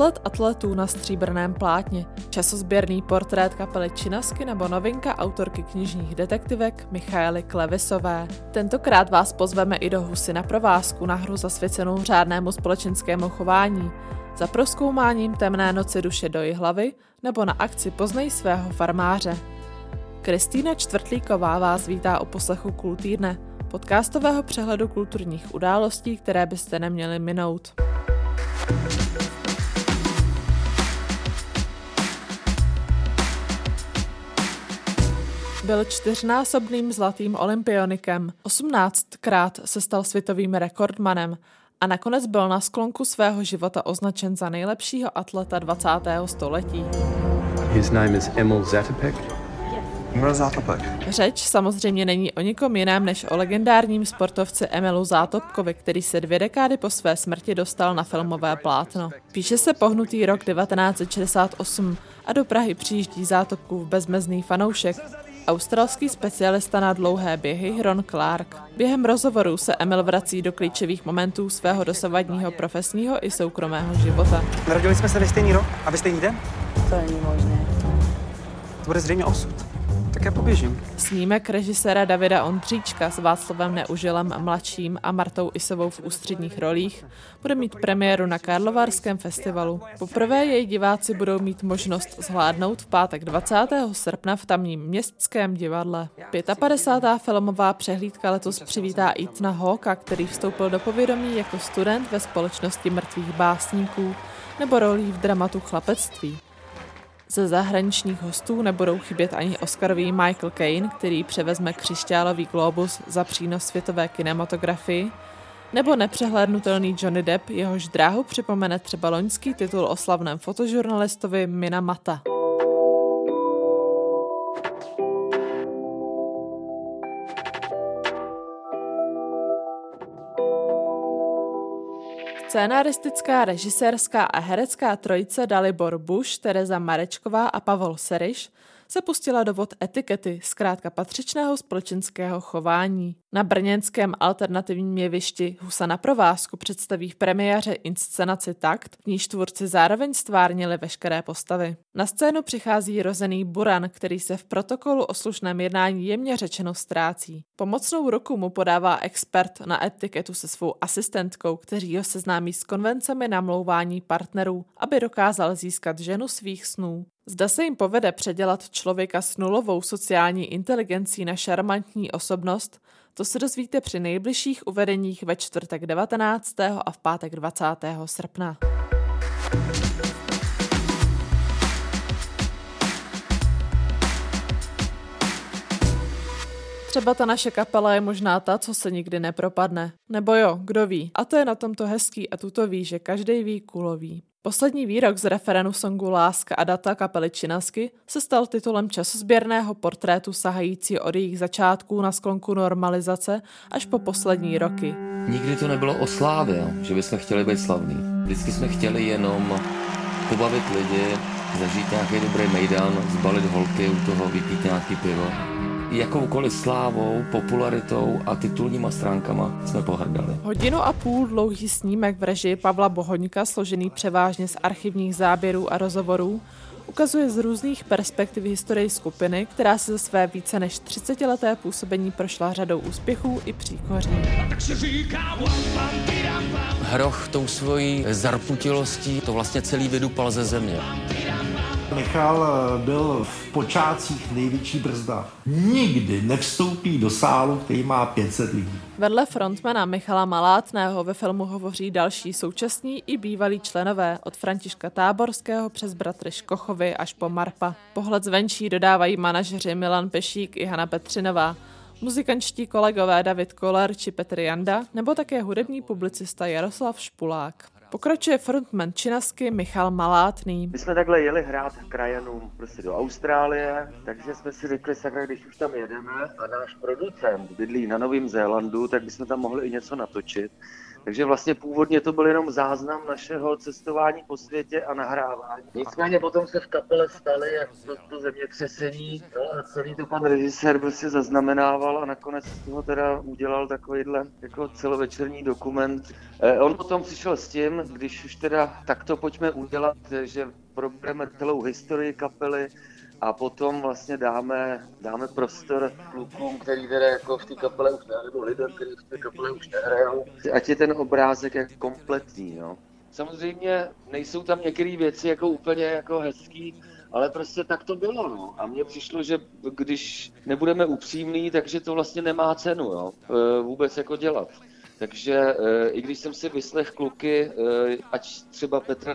Atlet atletů na stříbrném plátně, časozběrný portrét kapely Činasky nebo novinka autorky knižních detektivek Michaely Klevisové. Tentokrát vás pozveme i do Husy na provázku na hru zasvěcenou řádnému společenskému chování, za proskoumáním temné noci duše do hlavy nebo na akci Poznej svého farmáře. Kristýna Čtvrtlíková vás vítá o poslechu Kultýrne, podcastového přehledu kulturních událostí, které byste neměli minout. Byl čtyřnásobným zlatým olympionikem, 18krát se stal světovým rekordmanem a nakonec byl na sklonku svého života označen za nejlepšího atleta 20. století. His name is Emil Zatopek. Emil Zátopek. Řeč samozřejmě není o nikom jiném než o legendárním sportovci Emilu Zátopkovi, který se dvě dekády po své smrti dostal na filmové plátno. Píše se pohnutý rok 1968 a do Prahy přijíždí Zátopkův bezmezný fanoušek, australský specialista na dlouhé běhy Ron Clark. Během rozhovoru se Emil vrací do klíčových momentů svého dosavadního profesního i soukromého života. Narodili jsme se ve stejný rok a ve stejný den? To není možné. To bude zřejmě osud. Tak já poběžím. Snímek režiséra Davida Ondříčka s Václavem Neužilem mladším a Martou Isovou v ústředních rolích bude mít premiéru na Karlovarském festivalu. Poprvé jej diváci budou mít možnost zhlédnout v pátek 20. srpna v tamním městském divadle. 55. filmová přehlídka letos přivítá Itna Hawka, který vstoupil do povědomí jako student ve společnosti mrtvých básníků nebo rolí v dramatu Chlapectví. Ze zahraničních hostů nebudou chybět ani Oscarový Michael Caine, který převezme křišťálový globus za přínos světové kinematografii, nebo nepřehlédnutelný Johnny Depp, jehož dráhu připomene třeba loňský titul o slavném fotožurnalistovi Mina Mata. Scénaristická, režisérská a herecká trojice Dalibor Bush, Tereza Marečková a Pavol Seriš se pustila do vod etikety, zkrátka patřičného společenského chování. Na brněnském alternativním jevišti Husa na provázku představí v premiéře inscenaci Takt, v níž tvůrci zároveň stvárnili veškeré postavy. Na scénu přichází rozený Buran, který se v protokolu o slušném jednání jemně řečeno ztrácí. Pomocnou ruku mu podává expert na etiketu se svou asistentkou, kteří ho seznámí s konvencemi namlouvání partnerů, aby dokázal získat ženu svých snů. Zda se jim povede předělat člověka s nulovou sociální inteligencí na šarmantní osobnost, to se dozvíte při nejbližších uvedeních ve čtvrtek 19. a v pátek 20. srpna. Třeba ta naše kapela je možná ta, co se nikdy nepropadne. Nebo jo, kdo ví. A to je na tomto hezký a tuto ví, že každý ví kulový. Poslední výrok z referenu songu Láska a data kapely Činasky se stal titulem časozběrného portrétu sahající od jejich začátků na sklonku normalizace až po poslední roky. Nikdy to nebylo o slávě, že bychom chtěli být slavní. Vždycky jsme chtěli jenom pobavit lidi, zažít nějaký dobrý mejdan, zbalit holky u toho, vypít nějaký pivo jakoukoliv slávou, popularitou a titulníma stránkama jsme pohrdali. Hodinu a půl dlouhý snímek v režii Pavla Bohoňka, složený převážně z archivních záběrů a rozhovorů, ukazuje z různých perspektiv historii skupiny, která se za své více než 30-leté působení prošla řadou úspěchů i příkoří. Hroch tou svojí zarputilostí to vlastně celý vydupal ze země. Michal eh, byl v počátcích největší brzda. Nikdy nevstoupí do sálu, který má 500 lidí. Vedle frontmana Michala Malátného ve filmu hovoří další současní i bývalí členové od Františka Táborského přes bratry Škochovi až po Marpa. Pohled zvenčí dodávají manažeři Milan Pešík i Hana Petřinová. Muzikančtí kolegové David Koller či Petr Janda, nebo také hudební publicista Jaroslav Špulák. Pokračuje frontman Činasky Michal Malátný. My jsme takhle jeli hrát krajanům prostě do Austrálie, takže jsme si řekli, sakra, když už tam jedeme a náš producent bydlí na Novém Zélandu, tak bychom tam mohli i něco natočit. Takže vlastně původně to byl jenom záznam našeho cestování po světě a nahrávání. Nicméně potom se v kapele staly jak to, to zemětřesení no a celý to pan režisér prostě zaznamenával a nakonec z toho teda udělal takovýhle jako celovečerní dokument. Eh, on potom přišel s tím, když už teda takto pojďme udělat, že probereme celou historii kapely, a potom vlastně dáme, dáme prostor klukům, který teda jako v té kapele už nehrají, nebo lidem, kteří v té kapele už nehrajou, ať je ten obrázek jak kompletní, jo. Samozřejmě nejsou tam některé věci jako úplně jako hezký, ale prostě tak to bylo, no. A mně přišlo, že když nebudeme upřímní, takže to vlastně nemá cenu, jo, e, vůbec jako dělat. Takže e, i když jsem si vyslech kluky, e, ať třeba Petra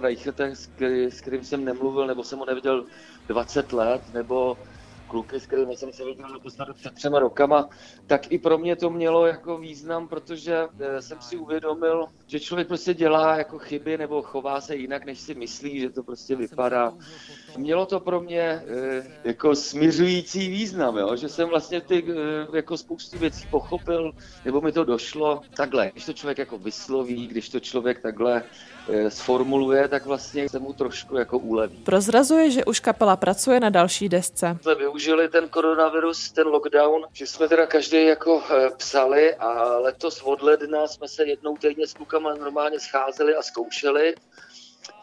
který, s kterým jsem nemluvil, nebo jsem ho neviděl 20 let, nebo kluky, s kterými jsem se viděl naposledy před třema rokama, tak i pro mě to mělo jako význam, protože eh, jsem si uvědomil, že člověk prostě dělá jako chyby nebo chová se jinak, než si myslí, že to prostě vypadá. Mělo to pro mě eh, jako smiřující význam, jo? že jsem vlastně ty eh, jako spoustu věcí pochopil, nebo mi to došlo takhle. Když to člověk jako vysloví, když to člověk takhle sformuluje, tak vlastně se mu trošku jako uleví. Prozrazuje, že už kapela pracuje na další desce. Jsme využili ten koronavirus, ten lockdown, že jsme teda každý jako psali a letos od ledna jsme se jednou týdně s klukama normálně scházeli a zkoušeli.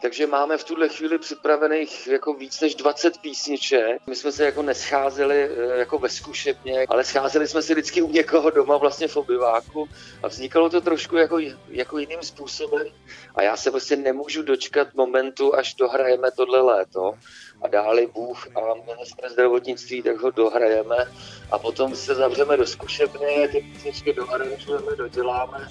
Takže máme v tuhle chvíli připravených jako víc než 20 písniček. My jsme se jako nescházeli eh, jako ve zkušebně, ale scházeli jsme se vždycky u někoho doma vlastně v obyváku a vznikalo to trošku jako, jako jiným způsobem. A já se prostě nemůžu dočkat momentu, až dohrajeme tohle léto a dáli Bůh a ministr zdravotnictví, tak ho dohrajeme a potom se zavřeme do zkušebny, ty písničky doaranžujeme, doděláme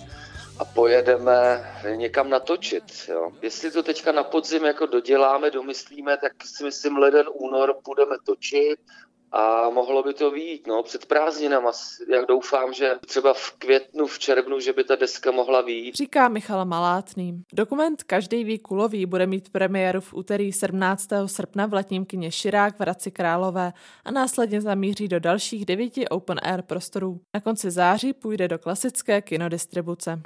a pojedeme někam natočit. Jo. Jestli to teďka na podzim jako doděláme, domyslíme, tak si myslím leden, únor půjdeme točit a mohlo by to výjít no, před prázdninama. Jak doufám, že třeba v květnu, v červnu, že by ta deska mohla výjít. Říká Michal Malátný. Dokument Každý ví kulový bude mít premiéru v úterý 17. srpna v letním kině Širák v Hradci Králové a následně zamíří do dalších devíti open air prostorů. Na konci září půjde do klasické kinodistribuce.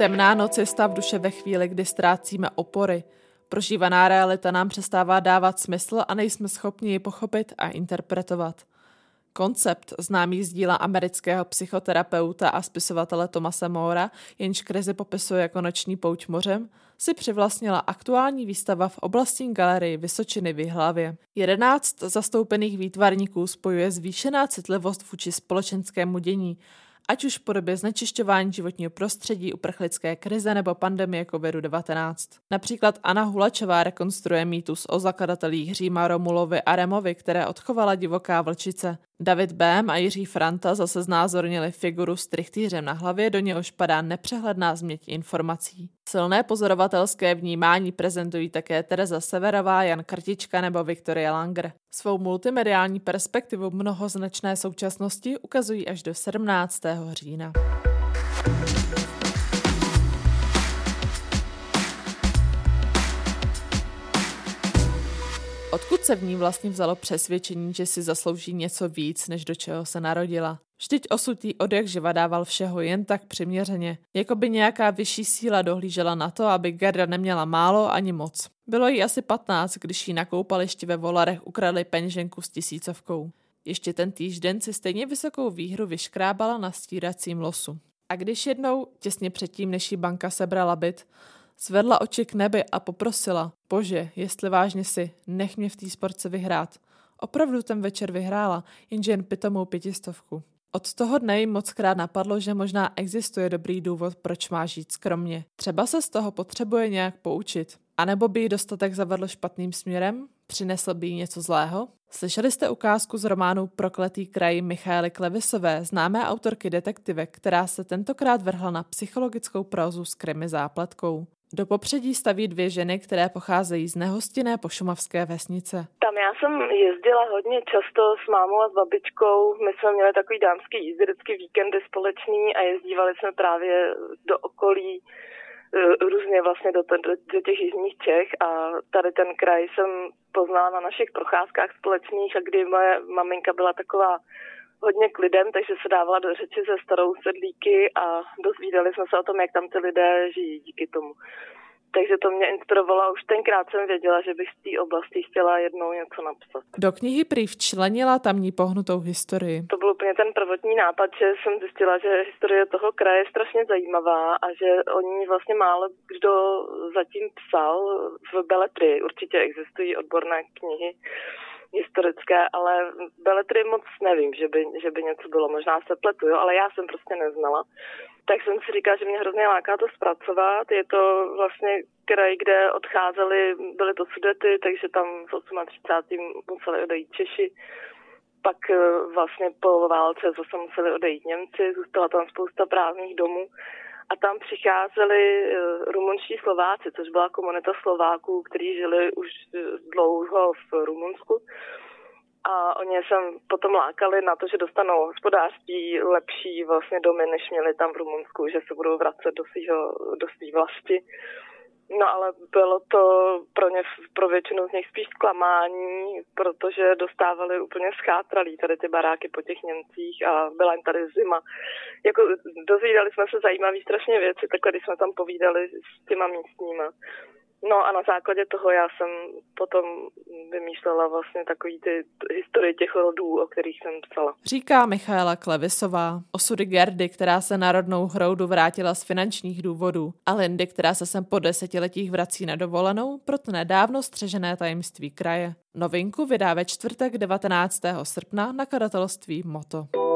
Temná noc je stav duše ve chvíli, kdy ztrácíme opory. Prožívaná realita nám přestává dávat smysl a nejsme schopni ji pochopit a interpretovat. Koncept známý z díla amerického psychoterapeuta a spisovatele Tomase Mora, jenž krizi popisuje jako noční pouť mořem, si přivlastnila aktuální výstava v oblastní galerii Vysočiny v hlavě. Jedenáct zastoupených výtvarníků spojuje zvýšená citlivost vůči společenskému dění ať už v podobě znečišťování životního prostředí, uprchlické krize nebo pandemie COVID-19. Například Anna Hulačová rekonstruuje mýtus o zakladatelích Říma Romulovi a Removi, které odchovala divoká vlčice. David Bém a Jiří Franta zase znázornili figuru s trichtýřem na hlavě, do něhož padá nepřehledná změť informací. Silné pozorovatelské vnímání prezentují také Tereza Severová, Jan Krtička nebo Viktoria Langer. Svou multimediální perspektivu mnohoznačné současnosti ukazují až do 17. října. Odkud se v ní vlastně vzalo přesvědčení, že si zaslouží něco víc, než do čeho se narodila? Vždyť osud jí od jak živa dával všeho jen tak přiměřeně. Jako by nějaká vyšší síla dohlížela na to, aby Gerda neměla málo ani moc. Bylo jí asi 15, když jí na koupališti ve Volarech ukradli peněženku s tisícovkou. Ještě ten týžden si stejně vysokou výhru vyškrábala na stíracím losu. A když jednou, těsně předtím, než jí banka sebrala byt, Zvedla oči k nebi a poprosila, bože, jestli vážně si, nech mě v té sportce vyhrát. Opravdu ten večer vyhrála, jenže jen pitomou pětistovku. Od toho dne jim mockrát napadlo, že možná existuje dobrý důvod, proč má žít skromně. Třeba se z toho potřebuje nějak poučit. A nebo by jí dostatek zavedl špatným směrem? Přinesl by jí něco zlého? Slyšeli jste ukázku z románu Prokletý kraj Michaely Klevisové, známé autorky detektivek, která se tentokrát vrhla na psychologickou prózu s krimi zápletkou. Do popředí staví dvě ženy, které pocházejí z nehostinné pošumavské vesnice. Tam já jsem jezdila hodně často s mámou a s babičkou. My jsme měli takový dámský jízdy, vždycky víkendy společný a jezdívali jsme právě do okolí různě vlastně do, do, do těch jižních Čech a tady ten kraj jsem poznala na našich procházkách společných a kdy moje maminka byla taková hodně k lidem, takže se dávala do řeči se starou sedlíky a dozvídali jsme se o tom, jak tam ty lidé žijí díky tomu. Takže to mě inspirovalo už tenkrát jsem věděla, že bych z té oblasti chtěla jednou něco napsat. Do knihy prý včlenila tamní pohnutou historii. To byl úplně ten prvotní nápad, že jsem zjistila, že historie toho kraje je strašně zajímavá a že o ní vlastně málo kdo zatím psal v Beletry. Určitě existují odborné knihy historické, ale beletry moc nevím, že by, že by něco bylo. Možná se pletu, jo, ale já jsem prostě neznala. Tak jsem si říkala, že mě hrozně láká to zpracovat. Je to vlastně kraj, kde odcházeli, byly to sudety, takže tam v 38. museli odejít Češi. Pak eh, vlastně po válce zase museli odejít Němci, zůstala tam spousta právních domů a tam přicházeli eh, rumunští Slováci, což byla komunita Slováků, kteří žili už eh, dlouho v Rumunsku. A oni se potom lákali na to, že dostanou hospodářství lepší vlastně domy, než měli tam v Rumunsku, že se budou vracet do svého do svý vlasti. No ale bylo to pro ně, pro většinu z nich spíš zklamání, protože dostávali úplně schátralý tady ty baráky po těch Němcích a byla jim tady zima. Jako dozvídali jsme se zajímavé strašně věci, takhle když jsme tam povídali s těma místníma. No a na základě toho já jsem potom vymýšlela vlastně takový ty historie těch rodů, o kterých jsem psala. Říká Michaela Klevisová. Osudy Gerdy, která se na rodnou hroudu vrátila z finančních důvodů a Lindy, která se sem po desetiletích vrací na dovolenou, proto nedávno střežené tajemství kraje. Novinku vydá ve čtvrtek 19. srpna nakladatelství Moto.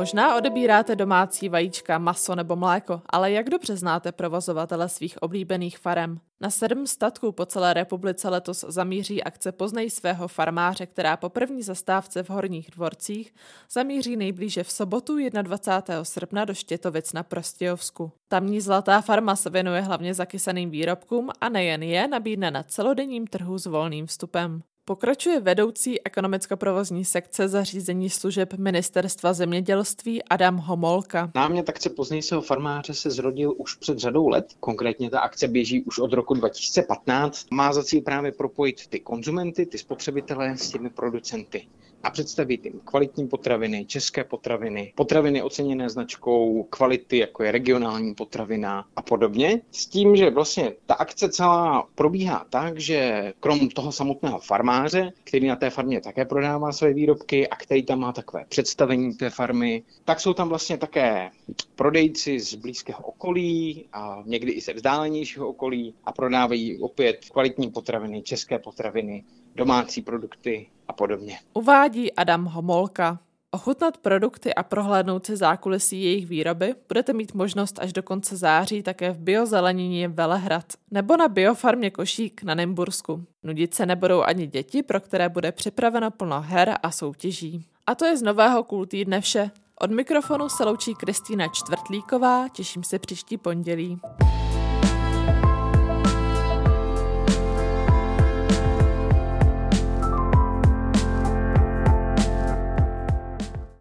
Možná odebíráte domácí vajíčka, maso nebo mléko, ale jak dobře znáte provozovatele svých oblíbených farem? Na sedm statků po celé republice letos zamíří akce Poznej svého farmáře, která po první zastávce v Horních dvorcích zamíří nejblíže v sobotu 21. srpna do Štětovic na Prostějovsku. Tamní zlatá farma se věnuje hlavně zakysaným výrobkům a nejen je nabídne na celodenním trhu s volným vstupem. Pokračuje vedoucí ekonomicko-provozní sekce zařízení služeb Ministerstva zemědělství Adam Homolka. Námět akce pozdějšího farmáře se zrodil už před řadou let. Konkrétně ta akce běží už od roku 2015. Má za cíl právě propojit ty konzumenty, ty spotřebitele s těmi producenty a představit jim kvalitní potraviny, české potraviny, potraviny oceněné značkou kvality, jako je regionální potravina a podobně. S tím, že vlastně ta akce celá probíhá tak, že krom toho samotného farmáře, který na té farmě také prodává své výrobky a který tam má takové představení té farmy, tak jsou tam vlastně také prodejci z blízkého okolí a někdy i ze vzdálenějšího okolí a prodávají opět kvalitní potraviny, české potraviny, domácí produkty a podobně. Uvádí Adam Homolka. Ochutnat produkty a prohlédnout si zákulisí jejich výroby budete mít možnost až do konce září také v biozelenině Velehrad nebo na biofarmě Košík na Nymbursku. Nudit se nebudou ani děti, pro které bude připraveno plno her a soutěží. A to je z nového Cool týdne vše. Od mikrofonu se loučí Kristýna Čtvrtlíková, těším se příští pondělí.